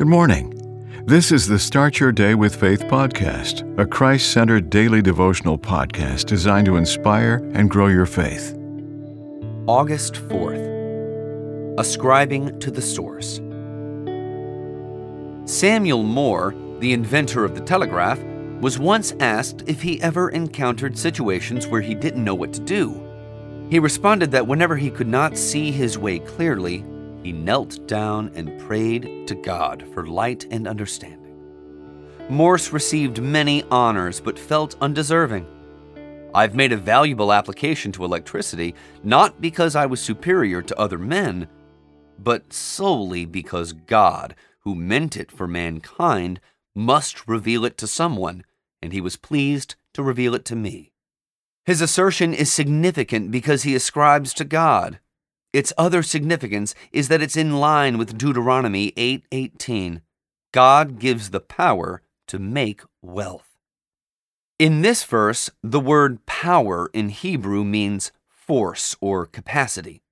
Good morning. This is the Start Your Day with Faith podcast, a Christ centered daily devotional podcast designed to inspire and grow your faith. August 4th Ascribing to the Source. Samuel Morse, the inventor of the telegraph, was once asked if he ever encountered situations where he didn't know what to do. He responded that whenever he could not see his way clearly, he knelt down and prayed to God for light and understanding. Morse received many honors but felt undeserving. I've made a valuable application to electricity not because I was superior to other men, but solely because God, who meant it for mankind, must reveal it to someone, and he was pleased to reveal it to me. His assertion is significant because he ascribes to God. Its other significance is that it's in line with Deuteronomy 8:18. God gives the power to make wealth. In this verse, the word power in Hebrew means force or capacity.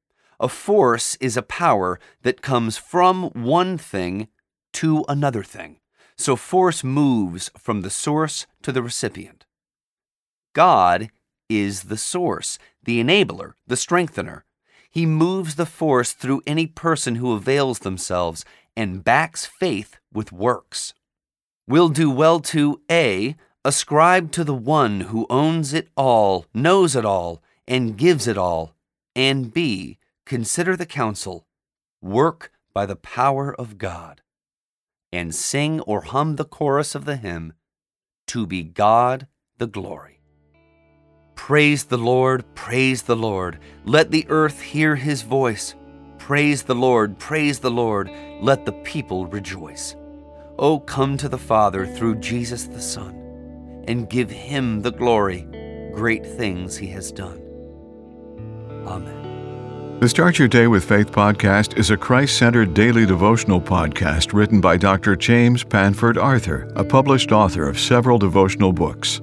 A force is a power that comes from one thing to another thing. So force moves from the source to the recipient. God is the source, the enabler, the strengthener. He moves the force through any person who avails themselves and backs faith with works. We'll do well to A. Ascribe to the one who owns it all, knows it all, and gives it all, and B. Consider the counsel, work by the power of God, and sing or hum the chorus of the hymn, To be God the glory. Praise the Lord, praise the Lord. Let the earth hear his voice. Praise the Lord, praise the Lord. Let the people rejoice. Oh, come to the Father through Jesus the Son, and give him the glory. Great things he has done. Amen. The Start Your Day with Faith podcast is a Christ centered daily devotional podcast written by Dr. James Panford Arthur, a published author of several devotional books.